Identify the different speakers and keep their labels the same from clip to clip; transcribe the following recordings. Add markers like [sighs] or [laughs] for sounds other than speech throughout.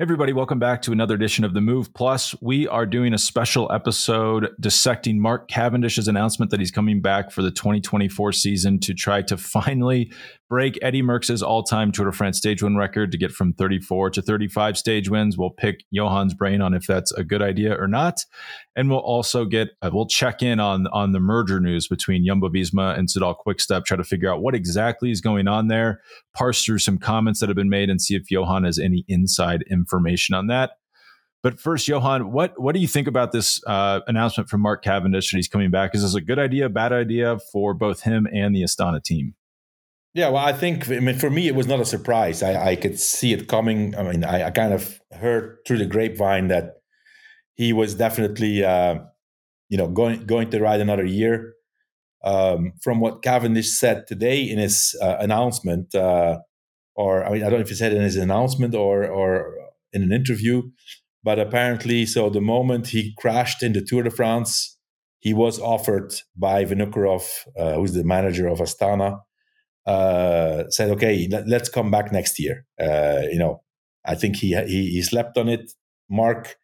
Speaker 1: Everybody, welcome back to another edition of the Move Plus. We are doing a special episode dissecting Mark Cavendish's announcement that he's coming back for the 2024 season to try to [laughs] finally break Eddie Merckx's all-time Tour de France stage win record to get from 34 to 35 stage wins. We'll pick Johan's brain on if that's a good idea or not, and we'll also get uh, we'll check in on on the merger news between Jumbo Visma and Soudal Quickstep, try to figure out what exactly is going on there, parse through some comments that have been made, and see if Johan has any inside information on that. But first, Johan, what what do you think about this uh, announcement from Mark Cavendish that he's coming back? Is this a good idea, bad idea for both him and the Astana team?
Speaker 2: Yeah, well, I think I mean for me it was not a surprise. I, I could see it coming. I mean, I, I, kind of heard through the grapevine that he was definitely, uh, you know, going going to ride another year. Um, from what Cavendish said today in his uh, announcement, uh, or I mean, I don't know if he said in his announcement or or in an interview, but apparently, so the moment he crashed in the Tour de France, he was offered by Vinokurov, uh, who's the manager of Astana uh, said, "Okay, let, us come back next year." Uh, you know, I think he, he he slept on it. Mark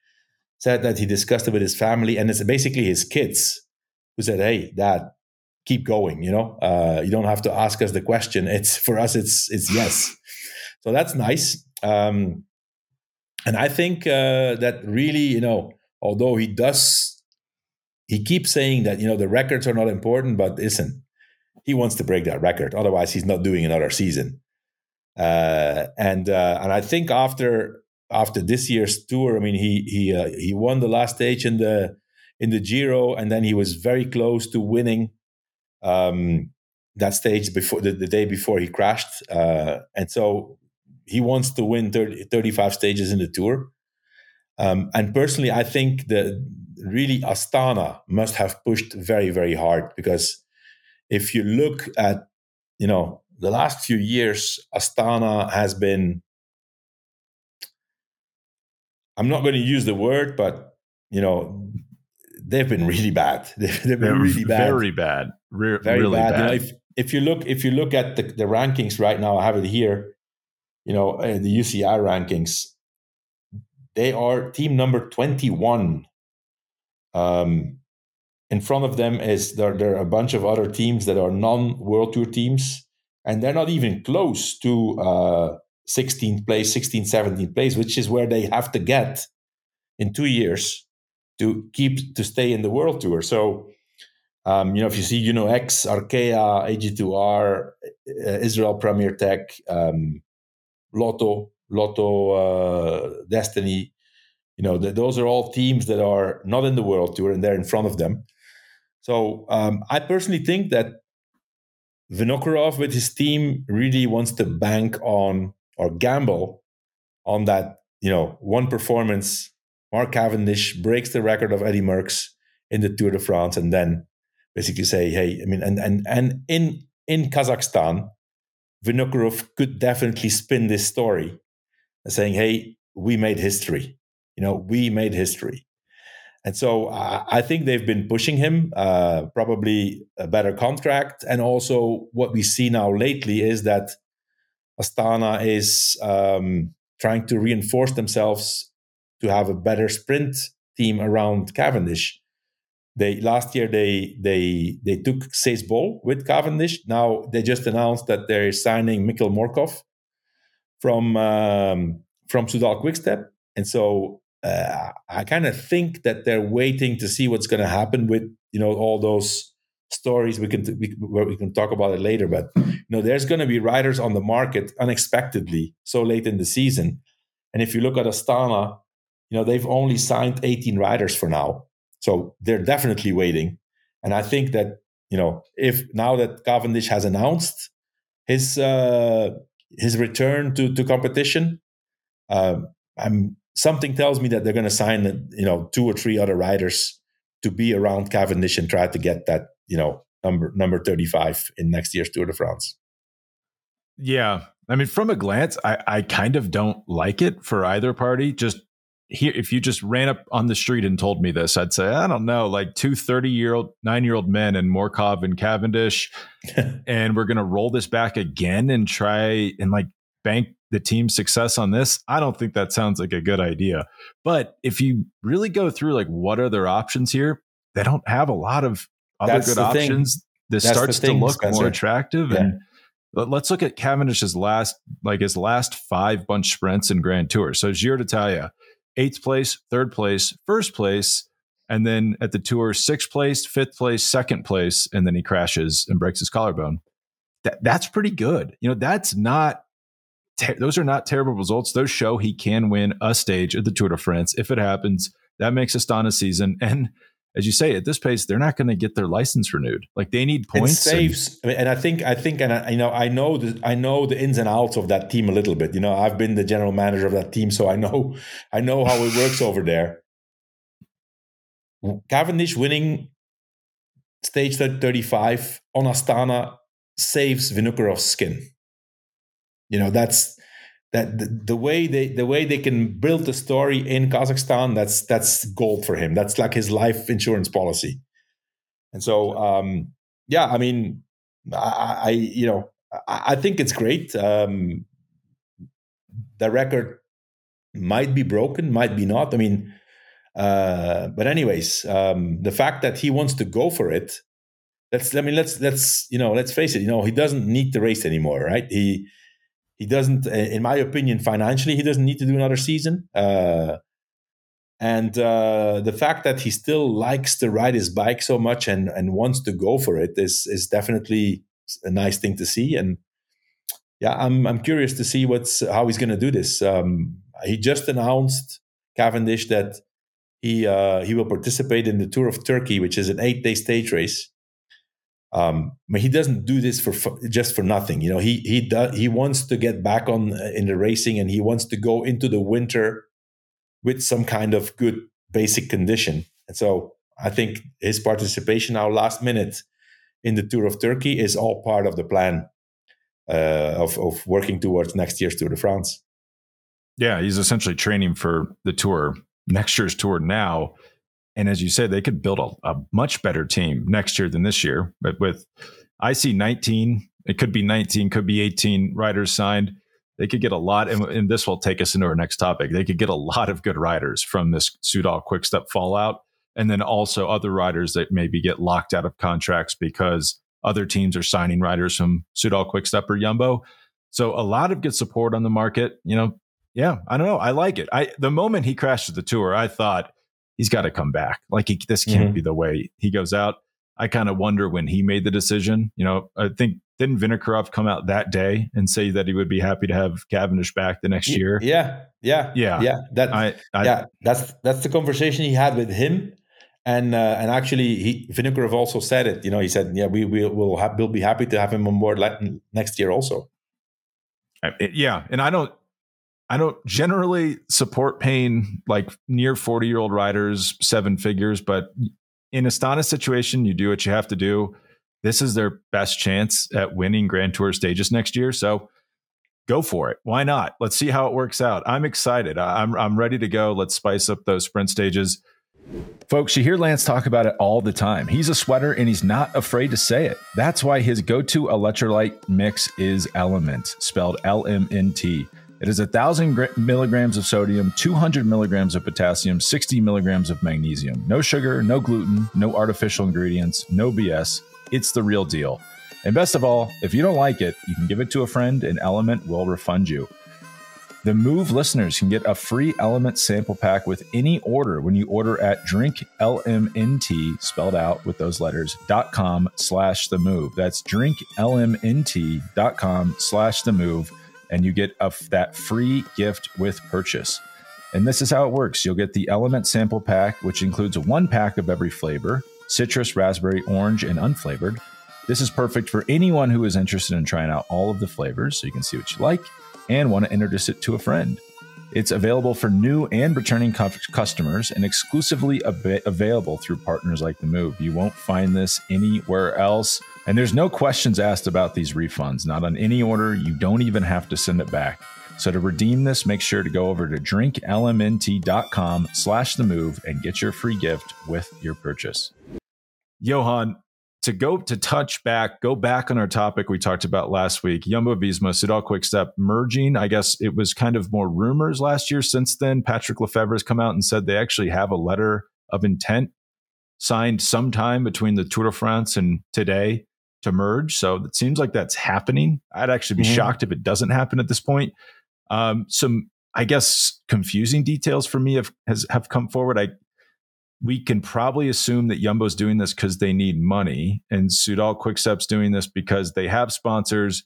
Speaker 2: said that he discussed it with his family, and it's basically his kids who said, "Hey, Dad, keep going. You know, uh, you don't have to ask us the question. It's for us. It's it's yes." so that's nice. Um, and I think uh, that really, you know, although he does, he keeps saying that you know the records are not important, but listen, he wants to break that record. Otherwise, he's not doing another season. Uh, and uh, and I think after after this year's tour, I mean, he he uh, he won the last stage in the in the Giro, and then he was very close to winning um, that stage before the, the, day before he crashed. Uh, and so he wants to win 30, 35 stages in the tour. Um, and personally, I think that really Astana must have pushed very, very hard because if you look at you know the last few years astana has been i'm not going to use the word but you know they've been really bad. [laughs] They've, they've been really bad
Speaker 1: very bad. Re-
Speaker 2: very
Speaker 1: really
Speaker 2: bad,
Speaker 1: bad.
Speaker 2: You know, if, if you look if you look at the, the rankings right now i have it here you know uh, the uci rankings they are team number 21 um in front of them is there, there are a bunch of other teams that are non World Tour teams, and they're not even close to uh, 16th place, 16th, 17th place, which is where they have to get in two years to keep to stay in the World Tour. So, um, you know, if you see Uno-X, Arkea, AG2R, uh, Israel Premier Tech, um, Lotto, Lotto, uh, Destiny, you know, those are all teams that are not in the World Tour and they're in front of them. So um, I personally think that Vinokurov with his team really wants to bank on or gamble on that, you know, one performance. Mark Cavendish breaks the record of Eddie Merckx in the Tour de France, and then basically say, hey, I mean, and and and in in Kazakhstan, Vinokurov could definitely spin this story, saying, hey, we made history. You know, we made history. And so uh, I think they've been pushing him, uh, probably a better contract. And also, what we see now lately is that Astana is um, trying to reinforce themselves to have a better sprint team around Cavendish. They last year they they they took Cees Bol with Cavendish. Now they just announced that they're signing Mikkel Morkov from um, from Soudal Quickstep, and so uh, I kind of think that they're waiting to see what's going to happen with you know all those stories. We can we, we can talk about it later, but you know there's going to be riders on the market unexpectedly so late in the season, and if you look at Astana, you know they've only signed 18 riders for now, so they're definitely waiting. And I think that you know if now that Cavendish has announced his uh, his return to to competition, uh, I'm something tells me that they're going to sign, you know, two or three other riders to be around Cavendish and try to get that, you know, number number 35 in next year's Tour de France.
Speaker 1: Yeah. I mean, from a glance, I, I kind of don't like it for either party. Just here, if you just ran up on the street and told me this, I'd say, I don't know, like two 30 year old, nine year old men and Morkov and Cavendish. [laughs] and we're going to roll this back again and try and like bank the team's success on this, I don't think that sounds like a good idea. But if you really go through like what are their options here, they don't have a lot of other That's good options. Thing. This That's starts thing, to look Spencer. more attractive. Yeah. And let's look at Cavendish's last, like his last five bunch sprints in Grand Tour. So Giro d'Italia, eighth place, third place, first place, and then at the tour, sixth place, fifth place, second place, and then he crashes and breaks his collarbone. That, that's pretty good. You know, that's not ter- those are not terrible results. Those show he can win a stage at the Tour de France if it happens. That makes Astana season. And as you say, at this pace, they're not going to get their license renewed. Like they need points.
Speaker 2: It saves, and, and I think, I think, and I, you know, I know, the, I know the ins and outs of that team a little bit. You know, I've been the general manager of that team, so I know, I know how it works over there. Cavendish winning stage 35 on Astana saves Vinokurov's skin. You know, that's that the, the, way they the way they can build the story in Kazakhstan, that's that's gold for him. That's like his life insurance policy. And so um yeah, I mean I, I you know I, I, think it's great. Um the record might be broken, might be not. I mean, uh, but anyways, um, the fact that he wants to go for it, let's I mean let's let's you know let's face it, you know he doesn't need the race anymore, right? He he doesn't, in my opinion, financially he doesn't need to do another season. Uh, and uh, the fact that he still likes to ride his bike so much and and wants to go for it is is definitely a nice thing to see. And yeah, I'm I'm curious to see what's how he's going to do this. Um, he just announced Cavendish that he uh, he will participate in the Tour of Turkey, which is an eight day stage race. Um, but he doesn't do this for just for nothing. You know, he he does he wants to get back on uh, in the racing, and he wants to go into the winter with some kind of good basic condition. And so I think his participation now last minute in the Tour of Turkey is all part of the plan uh, of of working towards next year's Tour de France.
Speaker 1: Yeah, he's essentially training for the tour next year's tour now. And as you said, they could build a, a much better team next year than this year. But with, I see 19, it could be 19, could be 18 riders signed. They could get a lot, and, and this will take us into our next topic. They could get a lot of good riders from this Soudal Quickstep fallout, and then also other riders that maybe get locked out of contracts because other teams are signing riders from Soudal Quickstep or Jumbo. So a lot of good support on the market. You know, yeah, I don't know. I like it. I the moment he crashed the tour, I thought he's got to come back. Like he, this can't mm-hmm. be the way he goes out. I kind of wonder when he made the decision. You know, I think didn't Vinokurov come out that day and say that he would be happy to have Cavendish back the next year?
Speaker 2: Yeah, yeah,
Speaker 1: yeah,
Speaker 2: yeah. That, I, I, yeah, that's that's the conversation he had with him, and uh, and actually, he Vinokurov also said it. You know, he said, "Yeah, we we will have, we'll be happy to have him on board next year also."
Speaker 1: Yeah, and I don't I don't generally support paying like near 40 year old riders seven figures, but in Astana's situation, you do what you have to do. This is their best chance at winning Grand Tour stages next year. So go for it. Why not? Let's see how it works out. I'm excited. I'm, I'm ready to go. Let's spice up those sprint stages. Folks, you hear Lance talk about it all the time. He's a sweater and he's not afraid to say it. That's why his go to electrolyte mix is Element, spelled L M N T. It is 1,000 milligrams of sodium, 200 milligrams of potassium, 60 milligrams of magnesium. No sugar, no gluten, no artificial ingredients, no BS. It's the real deal. And best of all, if you don't like it, you can give it to a friend and Element will refund you. The Move listeners can get a free Element sample pack with any order when you order at drinklmnt, spelled out with those letters, dot com slash the move. That's drinklmnt.com slash the move and you get a, that free gift with purchase. And this is how it works you'll get the Element Sample Pack, which includes one pack of every flavor citrus, raspberry, orange, and unflavored. This is perfect for anyone who is interested in trying out all of the flavors so you can see what you like and want to introduce it to a friend. It's available for new and returning customers and exclusively available through partners like The Move. You won't find this anywhere else. And there's no questions asked about these refunds, not on any order. You don't even have to send it back. So to redeem this, make sure to go over to drinklmnt.com slash the move and get your free gift with your purchase. Johan, to go to touch back, go back on our topic we talked about last week, Jumbo Visma, Soudal Quickstep merging. I guess it was kind of more rumors last year. Since then, Patrick Lefevere has come out and said they actually have a letter of intent signed sometime between the Tour de France and today to merge. So it seems like that's happening. I'd actually be mm-hmm. shocked if it doesn't happen at this point. Um, some, I guess, confusing details for me have has have come forward. I we can probably assume that Jumbo's doing this because they need money, and Soudal Quickstep's doing this because they have sponsors,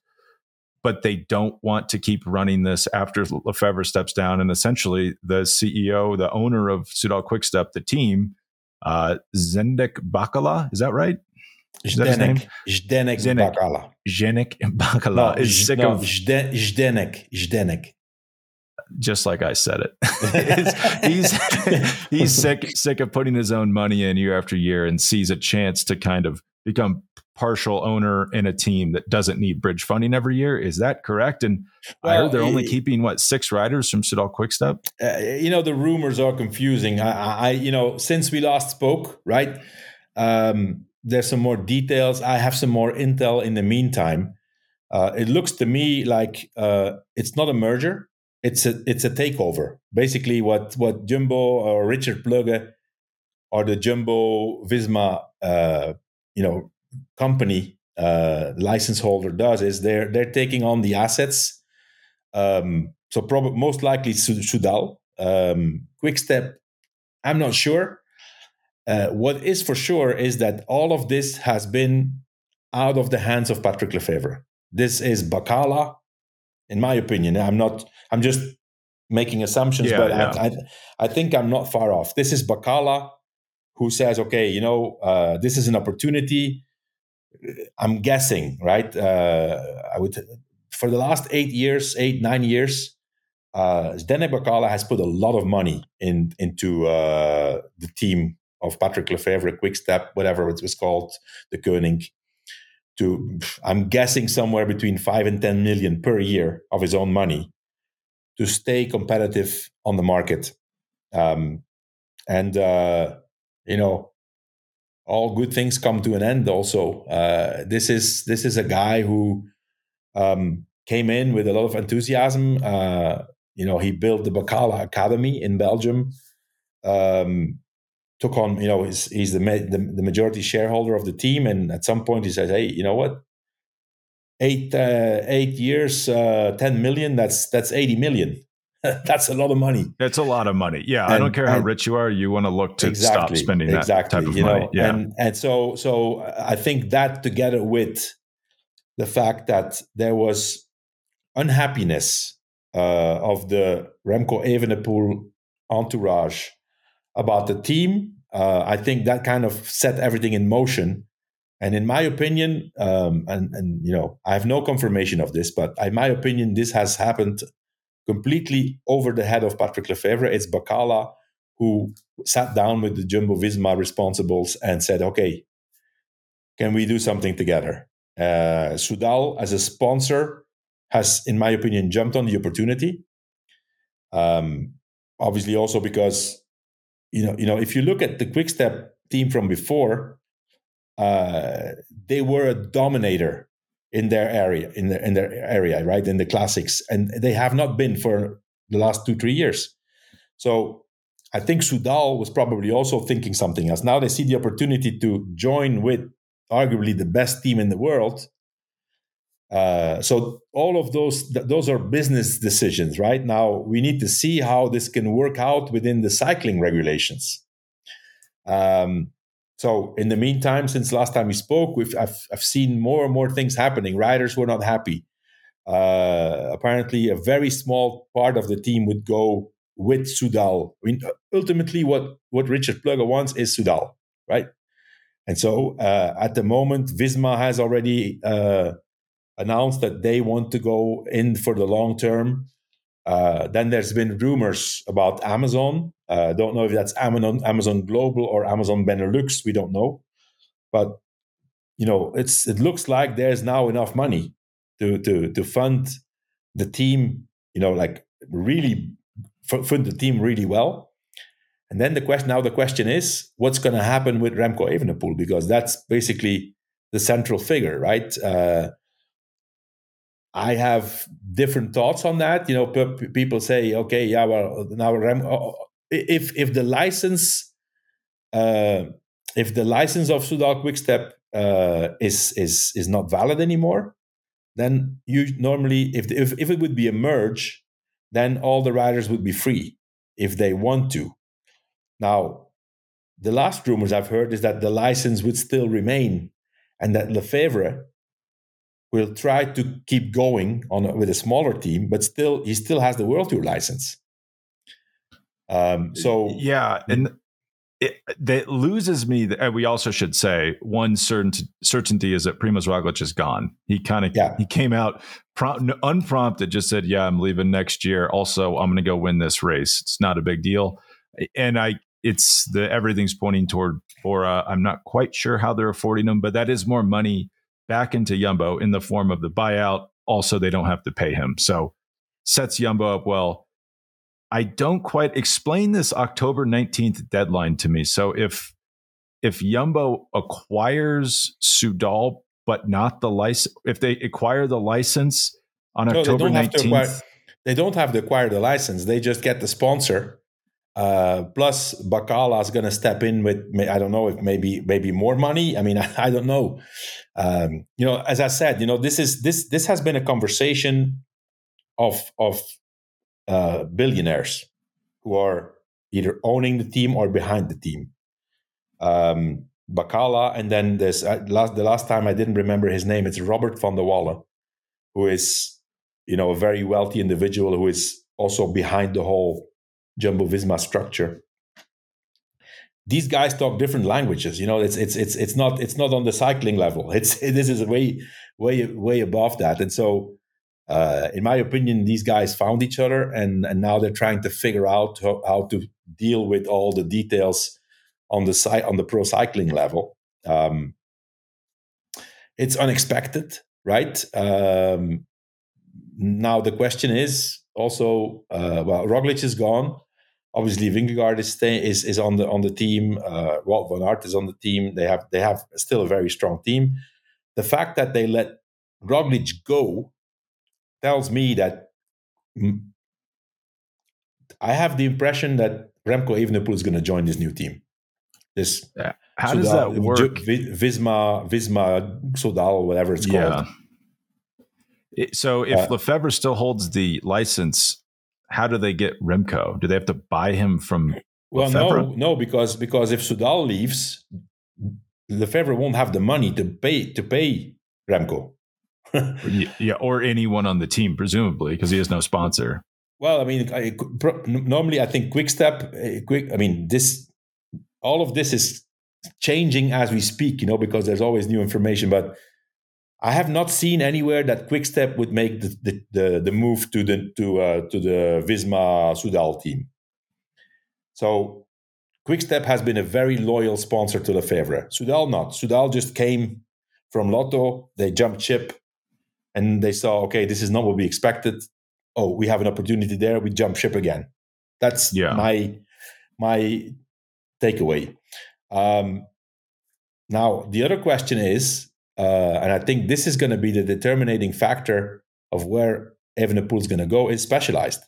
Speaker 1: but they don't want to keep running this after Lefevere steps down. And essentially, the CEO, the owner of Soudal Quickstep, the team, uh, Zdenek Bakala, is that right?
Speaker 2: Is that his name? Zdenek Bakala.
Speaker 1: Zdenek Bakala no, is sick
Speaker 2: no,
Speaker 1: of
Speaker 2: Zdenek. Zdenek
Speaker 1: just like I said it. [laughs] he's [laughs] he's sick sick of putting his own money in year after year and sees a chance to kind of become partial owner in a team that doesn't need bridge funding every year. Is that correct? And well, I heard they're only keeping what six riders from Soudal Quickstep.
Speaker 2: Uh, you know the rumors are confusing. I, I, you know since we last spoke, right? Um, there's some more details. I have some more intel in the meantime. Uh, it looks to me like uh, it's not a merger it's a it's a takeover. Basically, what what Jumbo or Richard Plugge or the Jumbo Visma uh, you know company uh, license holder does is they're they're taking on the assets. Um, so probably most likely Soudal, um, Quickstep. I'm not sure. Uh, what is for sure is that all of this has been out of the hands of Patrick Lefevere. This is Bakala in my opinion. I'm not. I'm just making assumptions, yeah, but yeah. I, I, I, think I'm not far off. This is Bakala who says, "Okay, you know, uh, this is an opportunity." I'm guessing, right? Uh, I would for the last eight years, eight nine years, uh, Zdenek Bakala has put a lot of money in into uh, the team of Patrick Lefevere, Quick Step, whatever it was called, Deceuninck to i'm guessing somewhere between 5 and 10 million per year of his own money to stay competitive on the market. Um, and uh, you know all good things come to an end also. Uh, this is this is a guy who um, came in with a lot of enthusiasm. Uh, you know he built the bakala academy in belgium. Um, took on, you know, he's, he's the, the, the majority shareholder of the team, and at some point he says, "Hey, you know what? Eight uh, eight years, uh, ten million. That's that's eighty million. [laughs] that's a lot of money.
Speaker 1: That's a lot of money. Yeah, and, I don't care how rich you are. You want to look to exactly, stop spending that exactly, type of money.
Speaker 2: Know,
Speaker 1: yeah,
Speaker 2: and and so so I think that together with the fact that there was unhappiness uh, of the Remco Evenepoel entourage about the team. Uh, I think that kind of set everything in motion. And in my opinion, um, and, and you know, I have no confirmation of this, but in my opinion, this has happened completely over the head of Patrick Lefevere. It's Bakala who sat down with the Jumbo Visma responsibles and said, okay, can we do something together? Uh, Soudal, as a sponsor, has, in my opinion, jumped on the opportunity. Um, obviously, also because you know, you know, if you look at the Quickstep team from before, uh, they were a dominator in their area, in their in their area, right, in the classics, and they have not been for the last two three years. So I think Soudal was probably also thinking something else. Now they see the opportunity to join with arguably the best team in the world. Uh, so all of those th- those are business decisions, right? Now we need to see how this can work out within the cycling regulations. Um, so in the meantime, since last time we spoke, we've I've, I've seen more and more things happening. Riders were not happy. Uh, apparently, a very small part of the team would go with Soudal. I mean, ultimately, what what Richard Plugge wants is Soudal, right? And so uh, at the moment, Visma has already uh, announced that they want to go in for the long term. Uh, then there's been rumors about Amazon. I uh, don't know if that's Amazon, Amazon Global or Amazon Benelux. We don't know, but you know, it's it looks like there's now enough money to to to fund the team. You know, like really fund the team really well. And then the question now the question is, what's going to happen with Remco Evenepoel because that's basically the central figure, right? Uh, I have different thoughts on that. You know, p- people say, okay, yeah, well, now Rem- if if the license, uh, if the license of Soudal Quickstep uh, is is is not valid anymore, then you normally, if, if if it would be a merge, then all the riders would be free if they want to. Now, the last rumors I've heard is that the license would still remain and that Lefevere will try to keep going on with a smaller team, but still he still has the World Tour license. Um, so
Speaker 1: yeah, and it, that loses me. We also should say one certain certainty is that Primoz Roglic is gone. He kind of yeah. he came out prompt, unprompted, just said, "Yeah, I'm leaving next year. Also, I'm going to go win this race. It's not a big deal." And I it's the everything's pointing toward Bora. I'm not quite sure how they're affording them, but that is more money back into Jumbo in the form of the buyout. Also, they don't have to pay him, so sets Jumbo up well. I don't quite explain this October 19th deadline to me. So if if Jumbo acquires Soudal but not the license, if they acquire the license on no, October 19th,
Speaker 2: acquire, they don't have to acquire the license. They just get the sponsor uh, plus, Bakala is going to step in with I don't know if maybe maybe more money. I mean, I, [laughs] I don't know. Um, you know, as I said, you know, this is this this has been a conversation of of uh, billionaires who are either owning the team or behind the team. Um, Bakala, and then there's uh, last the last time I didn't remember his name. It's Robert van der Wallen, who is you know a very wealthy individual who is also behind the whole Jumbo Visma structure. These guys talk different languages. You know, it's it's it's it's not it's not on the cycling level. [laughs] It's this is way way way above that. And so, uh, in my opinion, these guys found each other, and and now they're trying to figure out how, how to deal with all the details on the site on the pro cycling level. Um, it's unexpected, right? Um, now the question is also, uh, well, Roglic is gone. Obviously, Vingegaard is stay, is is on the on the team. Uh, Wout van Aert is on the team. They have they have still a very strong team. The fact that they let Roglic go tells me that I have the impression that Remco Evenepoel is going to join this new team. This
Speaker 1: yeah. how Soudal, does that work?
Speaker 2: Visma, Visma, Soudal, whatever it's called. Yeah.
Speaker 1: It, so if uh, Lefevere still holds the license, how do they get Remco? Do they have to buy him from?
Speaker 2: Well, Lefevere? no, no, because because if Soudal leaves, Lefevere won't have the money to pay to pay Remco. [laughs]
Speaker 1: yeah, or anyone on the team, presumably, because he has no sponsor.
Speaker 2: Well, I mean, I, normally I think Quickstep, uh, quick. I mean, this all of this is changing as we speak, you know, because there's always new information. But I have not seen anywhere that Quickstep would make the the, the, the move to the to uh, to the Visma Soudal team. So Quickstep has been a very loyal sponsor to Lefevere. Soudal not. Soudal just came from Lotto. They jumped ship, and they saw okay, this is not what we expected. Oh, we have an opportunity there. We jump ship again. That's yeah. my my takeaway. Um, now the other question is uh, and I think this is going to be the determining factor of where Evenepoel is going to go is Specialized.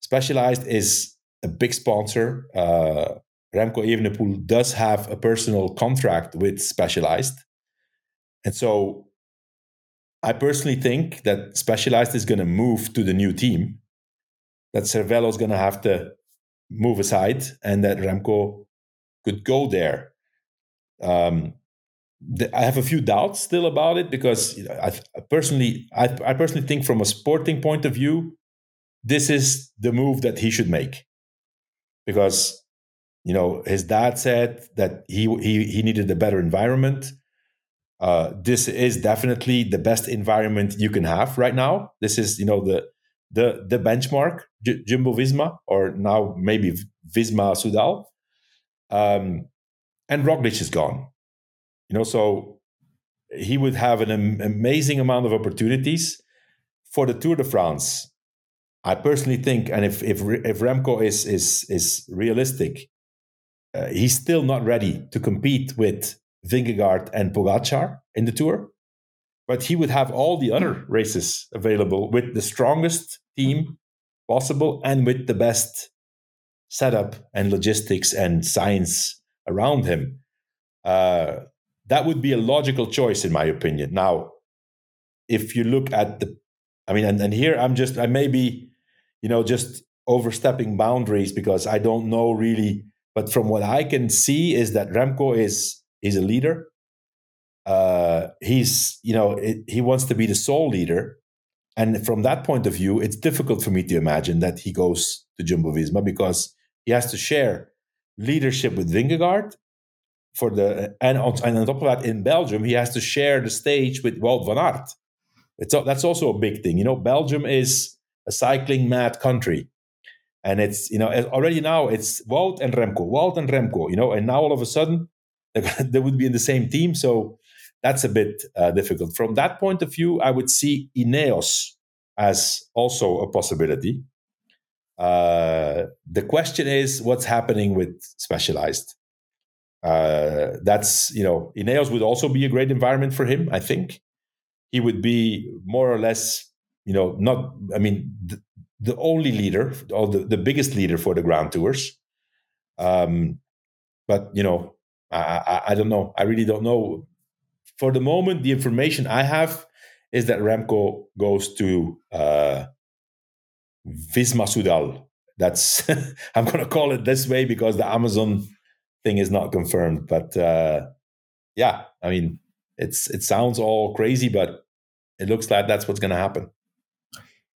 Speaker 2: Specialized is a big sponsor. Uh, Remco Evenepoel does have a personal contract with Specialized. And so I personally think that Specialized is going to move to the new team, that Cervelo is going to have to move aside, and that Remco could go there. Um, I have a few doubts still about it because I, I, personally, I, I, personally think from a sporting point of view, this is the move that he should make, because you know his dad said that he he he needed a better environment. Uh, this is definitely the best environment you can have right now. This is you know the the the benchmark J- Jumbo Visma or now maybe Visma Soudal, um, and Roglic is gone you know, so he would have an amazing amount of opportunities for the Tour de France. I personally think, and if if if Remco is is is realistic, uh, he's still not ready to compete with Vingegaard and Pogacar in the tour, but he would have all the other races available with the strongest team possible and with the best setup and logistics and science around him. Uh, that would be a logical choice, in my opinion. Now, if you look at the, I mean, and, and here I'm just, I may be, you know, just overstepping boundaries because I don't know really. But from what I can see, is that Remco is is a leader. Uh, he's, you know, it, he wants to be the sole leader, and from that point of view, it's difficult for me to imagine that he goes to Jumbo Visma because he has to share leadership with Vingegaard for the and on, and on top of that, in Belgium, he has to share the stage with Wout van Aert. It's that's also a big thing. You know, Belgium is a cycling mad country, and it's you know already now it's Wout and Remco, Wout and Remco. You know, and now all of a sudden [laughs] they would be in the same team, so that's a bit uh, difficult. From that point of view, I would see Ineos as also a possibility. Uh, the question is what's happening with Specialized. Uh, that's you know Ineos would also be a great environment for him. I think he would be more or less you know not I mean the, the only leader or the, the biggest leader for the Grand Tours. Um, but you know I, I, I don't know. I really don't know. For the moment, the information I have is that Remco goes to uh, Visma Soudal. That's [laughs] I'm going to call it this way because the Amazon thing is not confirmed. But uh, yeah, I mean, it's it sounds all crazy, but it looks like that's what's going to happen.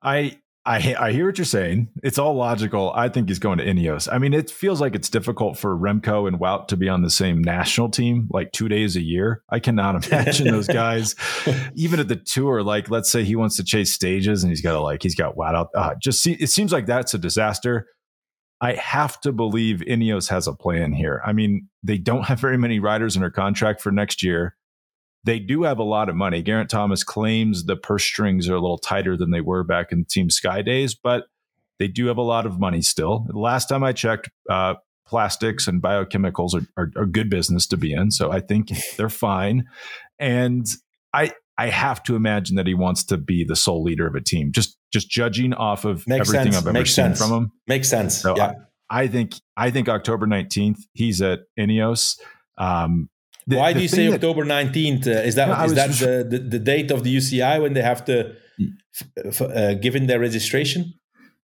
Speaker 1: I I I hear what you're saying. It's all logical. I think he's going to Ineos. I mean, it feels like it's difficult for Remco and Wout to be on the same national team like two days a year. I cannot imagine those [laughs] guys, even at the tour. Like, let's say he wants to chase stages and he's got to like he's got Wout out. Uh, just see, it seems like that's a disaster. I have to believe Ineos has a plan here. I mean, they don't have very many riders under contract for next year. They do have a lot of money. Geraint Thomas claims the purse strings are a little tighter than they were back in Team Sky days, but they do have a lot of money still. Last time I checked, uh, plastics and biochemicals are, are, are good business to be in. So I think they're fine. And I I have to imagine that he wants to be the sole leader of a team. Just just judging off of Makes everything sense. I've ever Makes seen sense. from him.
Speaker 2: Makes sense. So yeah.
Speaker 1: I, I, think I think October 19th, he's at Ineos. Um,
Speaker 2: the, Why do you say that, October 19th? Uh, is that no, is that the, the, the, date of the UCI when they have to f- uh, give in their registration?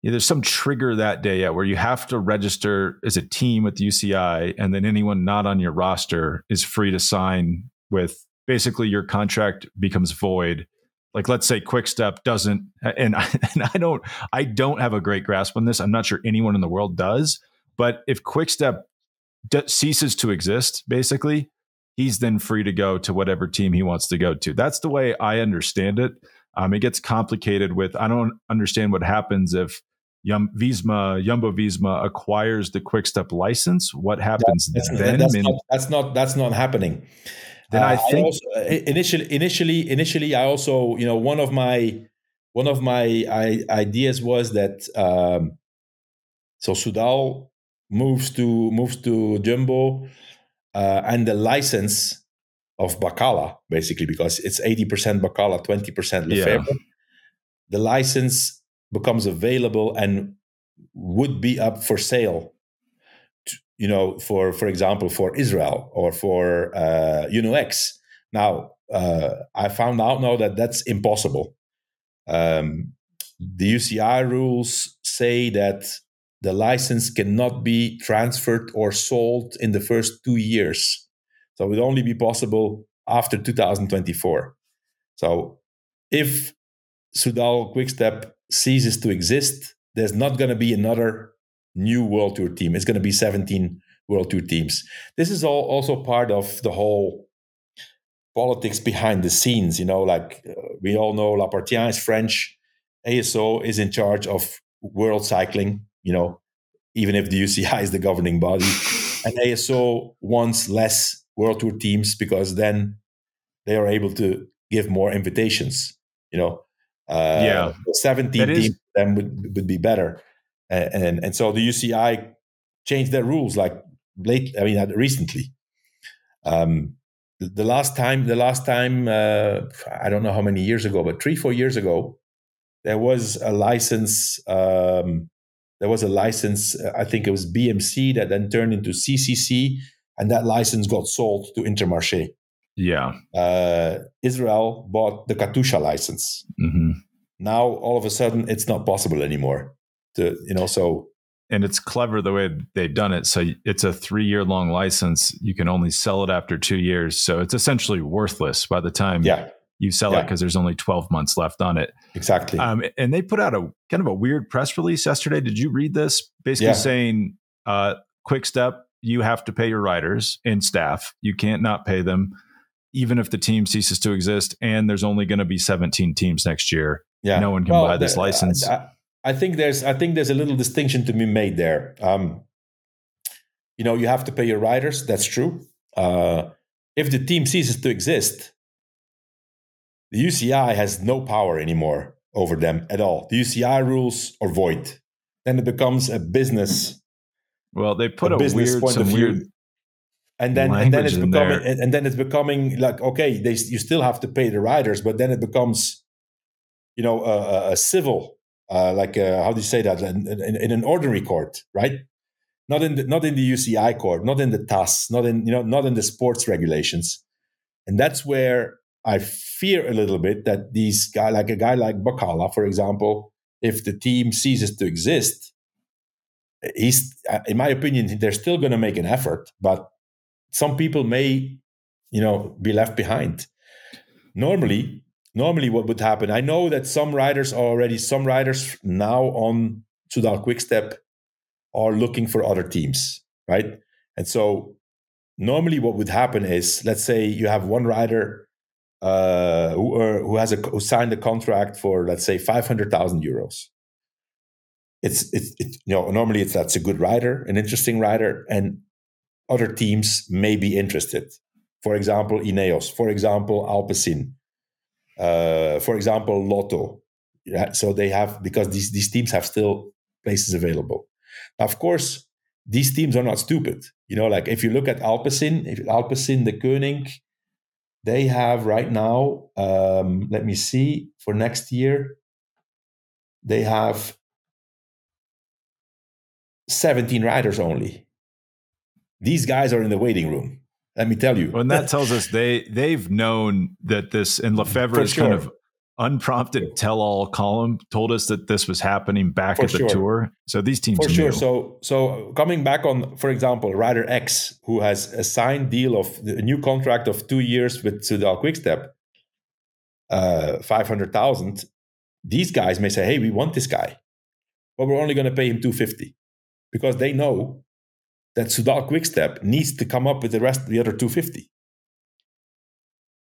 Speaker 1: Yeah, there's some trigger that day yeah, where you have to register as a team with the UCI, and then anyone not on your roster is free to sign with basically your contract becomes void. Like let's say quickstep doesn't and I, [laughs] and I don't i don't have a great grasp on this. I'm not sure anyone in the world does but if quickstep d- ceases to exist basically he's then free to go to whatever team he wants to go to. That's the way i understand it. Um, it gets complicated with i don't understand what happens if Yum, Visma, Jumbo Visma acquires the Quickstep license. What happens
Speaker 2: that's,
Speaker 1: then?
Speaker 2: That's, not, that's not that's not happening
Speaker 1: then uh, I think I
Speaker 2: also, uh, initially, initially, initially, I also, you know, one of my one of my I, ideas was that um, so Soudal moves to moves to Jumbo, uh, and the license of Bakala basically because it's eighty percent Bakala, twenty percent Lefevere. Yeah. The license becomes available and would be up for sale you know, for for example, for Israel or for uh, Uno-X. Now, uh, I found out now that that's impossible. Um, the UCI rules say that the license cannot be transferred or sold in the first two years. So it would only be possible after 2024. So if Soudal Quickstep ceases to exist, there's not going to be another new World Tour team. It's going to be 17 World Tour teams. This is all also part of the whole politics behind the scenes. You know, like uh, we all know, Lappartient is French. ASO is in charge of world cycling. You know, even if the UCI is the governing body, [laughs] and ASO wants less World Tour teams because then they are able to give more invitations. You know, uh, yeah, seventeen teams then would would be better and and so the UCI changed their rules like late. I mean, recently. Um, the last time, the last time, uh, I don't know how many years ago, but three, four years ago, there was a license. Um, there was a license. Uh, I think it was BMC that then turned into CCC, and that license got sold to Intermarché.
Speaker 1: Yeah.
Speaker 2: Uh, Israel bought the Katusha license.
Speaker 1: Mm-hmm.
Speaker 2: Now all of a sudden it's not possible anymore. To you know, so
Speaker 1: and it's clever the way they've done it. So it's a three year long license. You can only sell it after two years. So it's essentially worthless by the time
Speaker 2: yeah.
Speaker 1: you sell
Speaker 2: Yeah.
Speaker 1: it because there's only 12 months left on it.
Speaker 2: exactly.
Speaker 1: Um, and they put out a kind of a weird press release yesterday. Did you read this? Basically
Speaker 2: Yeah.
Speaker 1: saying, uh, quick step, you have to pay your riders and staff. You can't not pay them, even if the team ceases to exist. And there's only going to be 17 teams next year.
Speaker 2: yeah.
Speaker 1: no one can buy this
Speaker 2: the-
Speaker 1: license.
Speaker 2: I, I think there's I think there's a little distinction to be made there. Um, you know, you have to pay your riders. That's true. Uh, if the team ceases to exist, the UCI has no power anymore over them at all. The UCI rules are void. Then it becomes a business
Speaker 1: Well, they put
Speaker 2: a
Speaker 1: a,
Speaker 2: business
Speaker 1: weird,
Speaker 2: point
Speaker 1: some
Speaker 2: of view.
Speaker 1: weird
Speaker 2: and then and then it's becoming
Speaker 1: there.
Speaker 2: and, then it's becoming like okay they you still have to pay the riders but then it becomes you know a, a civil uh, like uh how do you say that? In, in, in an ordinary court right? Not in the not in the UCI court not in the TAS not in you know not in the sports regulations. And that's where I fear a little bit that these guy like a guy like Bakala for example if the team ceases to exist he's uh, in my opinion they're still going to make an effort but some people may you know be left behind. Normally normally what would happen i know that some riders are already some riders now on soudal quickstep are looking for other teams right? And so normally what would happen is let's say you have one rider uh, who, uh, who has a who signed a contract for let's say 500,000 euros. It's it's it, you know normally it's that's a good rider an interesting rider and other teams may be interested. For example ineos for example alpecin uh, for example lotto so they have because these these teams have still places available now, of course these teams are not stupid you know like if you look at alpecin if alpecin Deceuninck they have right now um, let me see for next year they have 17 riders only. These guys are in the waiting room. Let me tell you.
Speaker 1: Well, and that tells us they they've known that this and Lefevere's
Speaker 2: For
Speaker 1: kind of unprompted tell-all column told us that this was happening back
Speaker 2: For
Speaker 1: at the
Speaker 2: sure.
Speaker 1: tour. So these teams
Speaker 2: for
Speaker 1: knew.
Speaker 2: sure. So, so coming back on, for example, Rider X, who has a signed deal of a new contract of two years with Soudal Quickstep, uh, five hundred thousand. These guys may say, "Hey, we want this guy, but we're only going to pay him two fifty, because they know that Soudal Quickstep needs to come up with the rest, the other two fifty.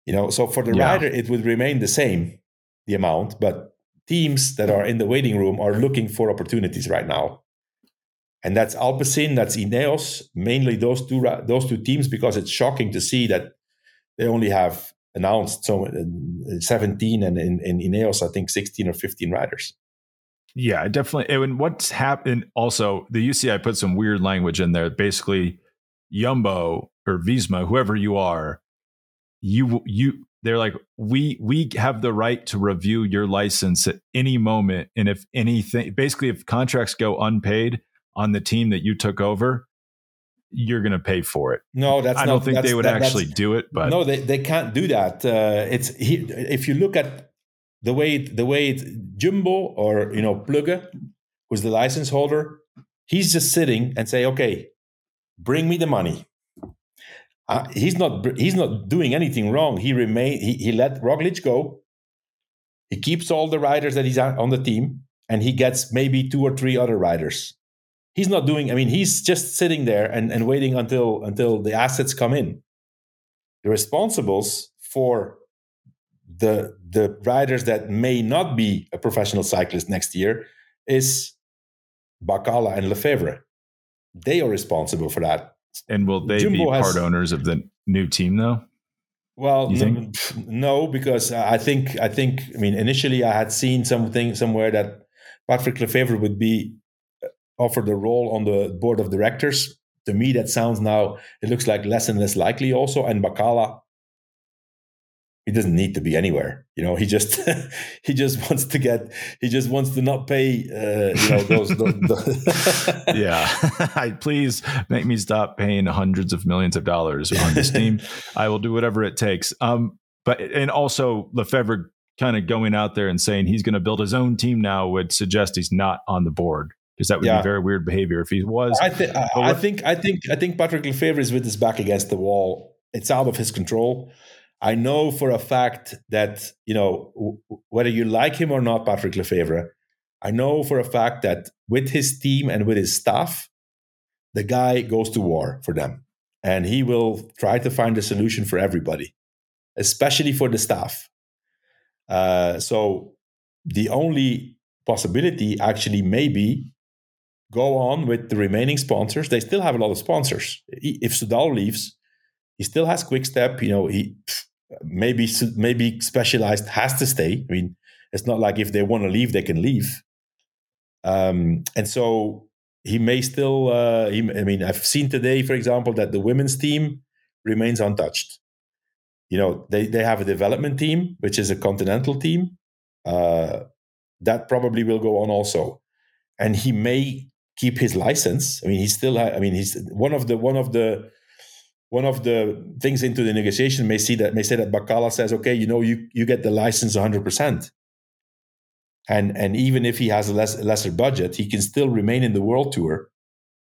Speaker 2: You know, so for the
Speaker 1: Yeah.
Speaker 2: rider, it would remain the same, the amount, but teams that are in the waiting room are looking for opportunities right now. And that's Alpecin, that's Ineos, mainly those two those two teams because it's shocking to see that they only have announced so uh, 17 and in, in Ineos I think 16 or 15 riders.
Speaker 1: Yeah, definitely. And what's happened also, the UCI put some weird language in there. Basically, Jumbo or Visma, whoever you are, you you they're like, we we have the right to review your license at any moment. And if anything basically if contracts go unpaid on the team that you took over, you're gonna pay for it.
Speaker 2: No, that's
Speaker 1: I don't think they would
Speaker 2: that-
Speaker 1: actually do it, but
Speaker 2: no, they, they can't do that. Uh, it's he, if you look at the way it, the way it, Jumbo or you know Plugge, who's the license holder, he's just sitting and say, okay, bring me the money. Uh, he's not he's not doing anything wrong. He remain he, he let Roglic go. He keeps all the riders that he's on the team, and he gets maybe two or three other riders. He's not doing. I mean, he's just sitting there and, and waiting until until the assets come in the responsibles for the the riders that may not be a professional cyclist next year is Bakala and Lefevere. They are responsible for that.
Speaker 1: and will they
Speaker 2: Jumbo
Speaker 1: be
Speaker 2: has-
Speaker 1: part owners of the new team though?
Speaker 2: Well, no, no, because I think I think I mean initially I had seen something somewhere that Patrick Lefevere would be uh, offered a role on the board of directors. To me, that sounds now it looks like less and less likely. Also, and Bakala he doesn't need to be anywhere. You know, he just [laughs] he just wants to get he just wants to not pay. Uh, you know, those. those, those [laughs]
Speaker 1: yeah, [laughs] please make me stop paying hundreds of millions of dollars on this team. I will do whatever it takes. Um, but and also Lefevere kind of going out there and saying he's going to build his own team now would suggest he's not on the board because that would yeah. be very weird behavior if he was.
Speaker 2: I, th- I, I think I think I think Patrick Lefevere is with his back against the wall. It's out of his control. I know for a fact that you know w- whether you like him or not, Patrick Lefevere. I know for a fact that with his team and with his staff, the guy goes to war for them, and he will try to find a solution for everybody, especially for the staff. Uh, so the only possibility actually may be go on with the remaining sponsors. They still have a lot of sponsors. If Soudal leaves, he still has Quickstep. You know, he maybe maybe Specialized has to stay. I mean, it's not like if they want to leave, they can leave. Um, and so he may still. Uh, he, I mean, I've seen today, for example, that the women's team remains untouched. You know, they they have a development team, which is a continental team. Uh, that probably will go on also, and he may keep his license. I mean, he's still. I mean, he's one of the one of the one of the things into the negotiation may see that may say that Bakala says, okay, you know, you you get the license 100 percent, and and even if he has a less lesser budget, he can still remain in the world tour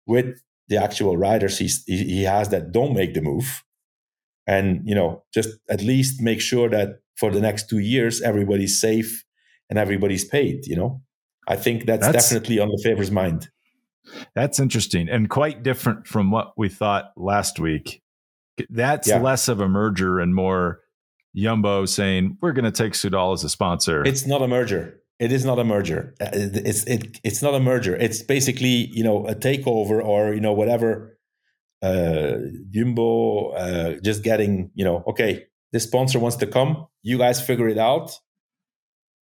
Speaker 2: with the actual riders he he has that don't make the move, and you know, just at least make sure that for the next two years everybody's safe and everybody's paid. You know, I think that's, that's definitely on Lefevere's mind.
Speaker 1: That's interesting and quite different from what we thought last week. That's yeah. less of a merger and more Jumbo saying we're going to take Soudal as a sponsor.
Speaker 2: It's not a merger. It is not a merger. Uh, it's it, it's not a merger. It's basically you know a takeover or you know whatever. Uh, Jumbo uh, just getting you know okay, this sponsor wants to come. You guys figure it out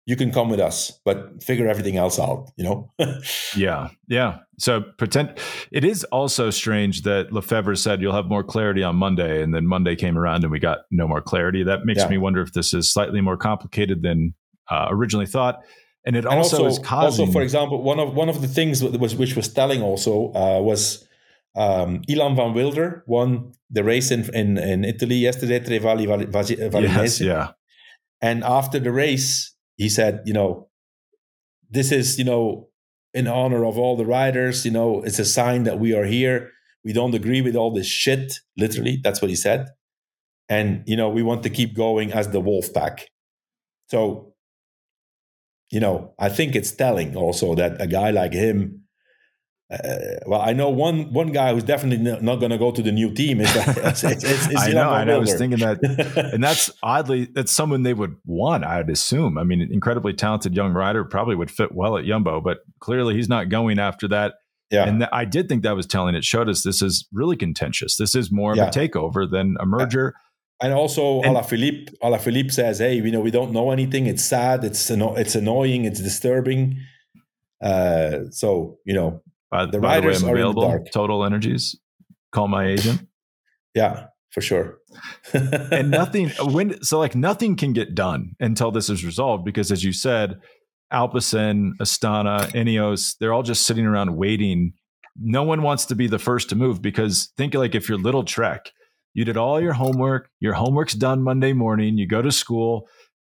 Speaker 2: you can come with us, but figure everything else out, you know? [laughs]
Speaker 1: yeah. Yeah. So pretend it is also strange that Lefevere said you'll have more clarity on Monday. And then Monday came around and we got no more clarity. That makes yeah. me wonder if this is slightly more complicated than uh, originally thought. And it and also, also, is causing.
Speaker 2: Also, for example, one of one of the things was which was telling also uh, was um, Ilan van Wilder won the race in in, in Italy yesterday, Tre Valli Varesine.
Speaker 1: Yes, yeah.
Speaker 2: And after the race, he said, you know, this is, you know, in honor of all the riders, you know, it's a sign that we are here. We don't agree with all this shit. Literally, that's what he said. And, you know, we want to keep going as the wolf pack. So, you know, I think it's telling also that a guy like him uh, well, I know one one guy who's definitely not going to go to the new team. Is it's, it's,
Speaker 1: it's, I know, I know. I was thinking that, [laughs] and that's oddly that's someone they would want. I'd assume. I mean, incredibly talented young rider probably would fit well at Jumbo, but clearly he's not going after that. Yeah, and th- I did think that was telling. It showed us this is really contentious. This is more of yeah. a takeover than a merger.
Speaker 2: And also, and, Alaphilippe, Alaphilippe says, "Hey, you know, we don't know anything. It's sad. It's anno- it's annoying. It's disturbing." Uh, so you know,
Speaker 1: uh, the riders the way, I'm available. Total Energies. Call my agent.
Speaker 2: yeah, for sure. [laughs]
Speaker 1: and nothing when so like nothing can get done until this is resolved because as you said, Alpecin, Astana, Ineos, they're all just sitting around waiting. No one wants to be the first to move because think like if you're little Trek, you did all your homework, your homework's done Monday morning, you go to school.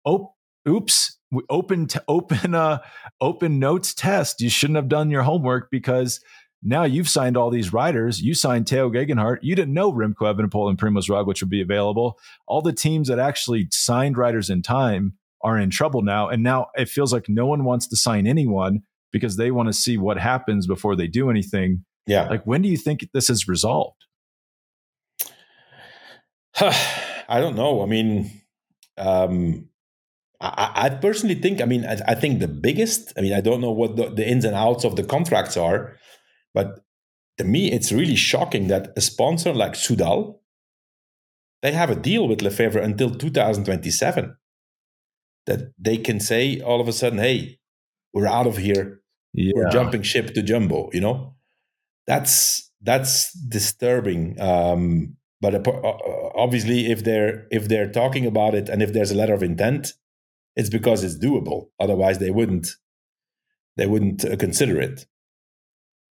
Speaker 1: Oh, oops, open to open uh open notes test. You shouldn't have done your homework because now you've signed all these riders. You signed Tao Geoghegan Hart. You didn't know Remco Evenepoel and Primoz Roglic would be available. All the teams that actually signed riders in time are in trouble now. And now it feels like no one wants to sign anyone because they want to see what happens before they do anything.
Speaker 2: Yeah.
Speaker 1: Like when do you think this is resolved? [sighs]
Speaker 2: I don't know. I mean, um, I, I personally think, I mean, I, I, think the biggest, I mean, I don't know what the, the ins and outs of the contracts are, but to me, it's really shocking that a sponsor like Soudal, they have a deal with Lefevere until 2027. That they can say all of a sudden, hey, we're out of here. Yeah. We're jumping ship to Jumbo, you know? That's that's disturbing. Um, but obviously, if they're if they're talking about it and if there's a letter of intent, it's because it's doable. Otherwise, they wouldn't they wouldn't consider it.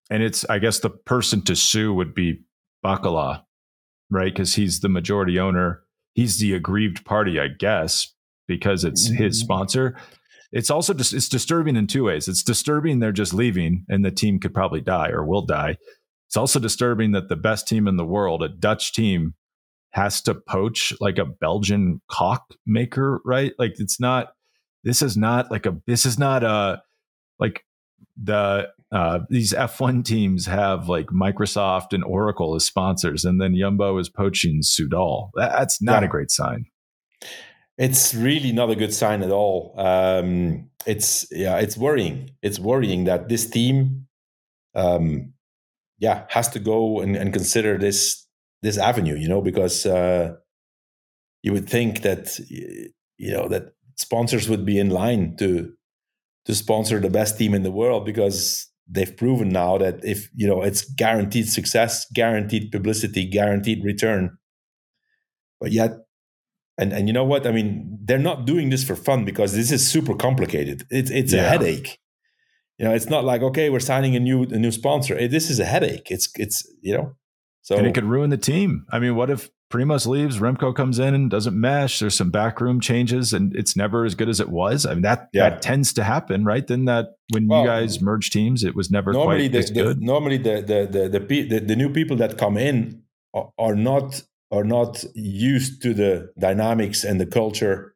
Speaker 1: And it's I guess the person to sue would be Bakala, right? Because he's the majority owner. He's the aggrieved party, I guess, because it's mm-hmm. his sponsor. It's also just it's disturbing in two ways. It's disturbing they're just leaving and the team could probably die or will die. It's also disturbing that the best team in the world, a Dutch team, has to poach like a Belgian caulk maker, right? Like it's not this is not like a this is not a like the uh, these F1 teams have like Microsoft and Oracle as sponsors, and then Jumbo is poaching Soudal. That's not yeah. a great sign.
Speaker 2: It's really not a good sign at all. Um, it's yeah, it's worrying. It's worrying that this team, um, yeah, has to go and, and consider this this avenue. You know, because uh, you would think that you know that sponsors would be in line to to sponsor the best team in the world because they've proven now that if you know it's guaranteed success guaranteed publicity guaranteed return. But yet and and you know what? I mean they're not doing this for fun because this is super complicated. It's it's yeah. a headache. You know it's not like okay we're signing a new a new sponsor. This is a headache. It's it's you know
Speaker 1: so and it could ruin the team i mean what if Primoz leaves, Remco comes in and doesn't mesh. There's some backroom changes, and it's never as good as it was. I mean, that yeah. that tends to happen, right? Then that when well, you guys merge teams, it was never normally quite
Speaker 2: the,
Speaker 1: as good.
Speaker 2: The, normally, the the, the the the the new people that come in are not are not used to the dynamics and the culture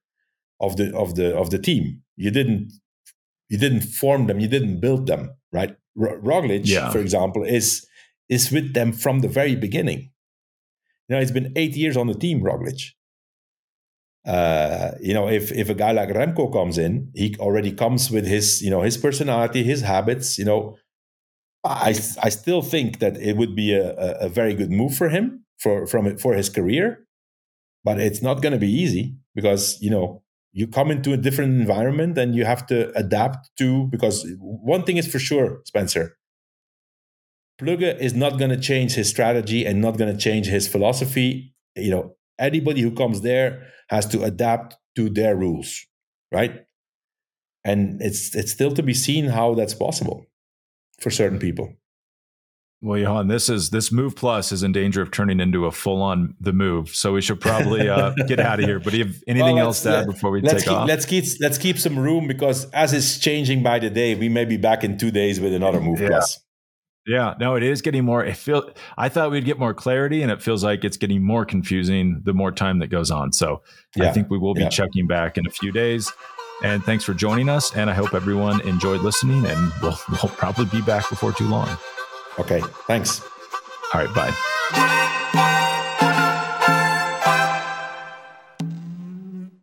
Speaker 2: of the of the of the team. You didn't you didn't form them. You didn't build them, right? R- Roglic, yeah. for example, is is with them from the very beginning you know, it's been eight years on the team, Roglic. Uh, you know, if if a guy like Remco comes in, he already comes with his, you know, his personality, his habits. You know, I I still think that it would be a, a, very good move for him for from for his career, but it's not going to be easy because you know you come into a different environment and you have to adapt to because one thing is for sure, Spencer, Plugge is not going to change his strategy and not going to change his philosophy. You know, anybody who comes there has to adapt to their rules, right? And it's it's still to be seen how that's possible for certain people.
Speaker 1: Well, Johan, this is this move plus is in danger of turning into a full on the move. So we should probably uh, [laughs] get out of here. But do you have anything well, else to add before we
Speaker 2: take
Speaker 1: keep,
Speaker 2: off? Let's keep let's keep some room because as it's changing by the day, we may be back in two days with another move yeah. plus.
Speaker 1: Yeah, no, it is getting more. It feel I thought we'd get more clarity, and it feels like it's getting more confusing the more time that goes on. So yeah. I think we will be yeah. checking back in a few days. And thanks for joining us. And I hope everyone enjoyed listening. And we'll [laughs] we'll probably be back before too long.
Speaker 2: Okay. Thanks.
Speaker 1: All right. Bye.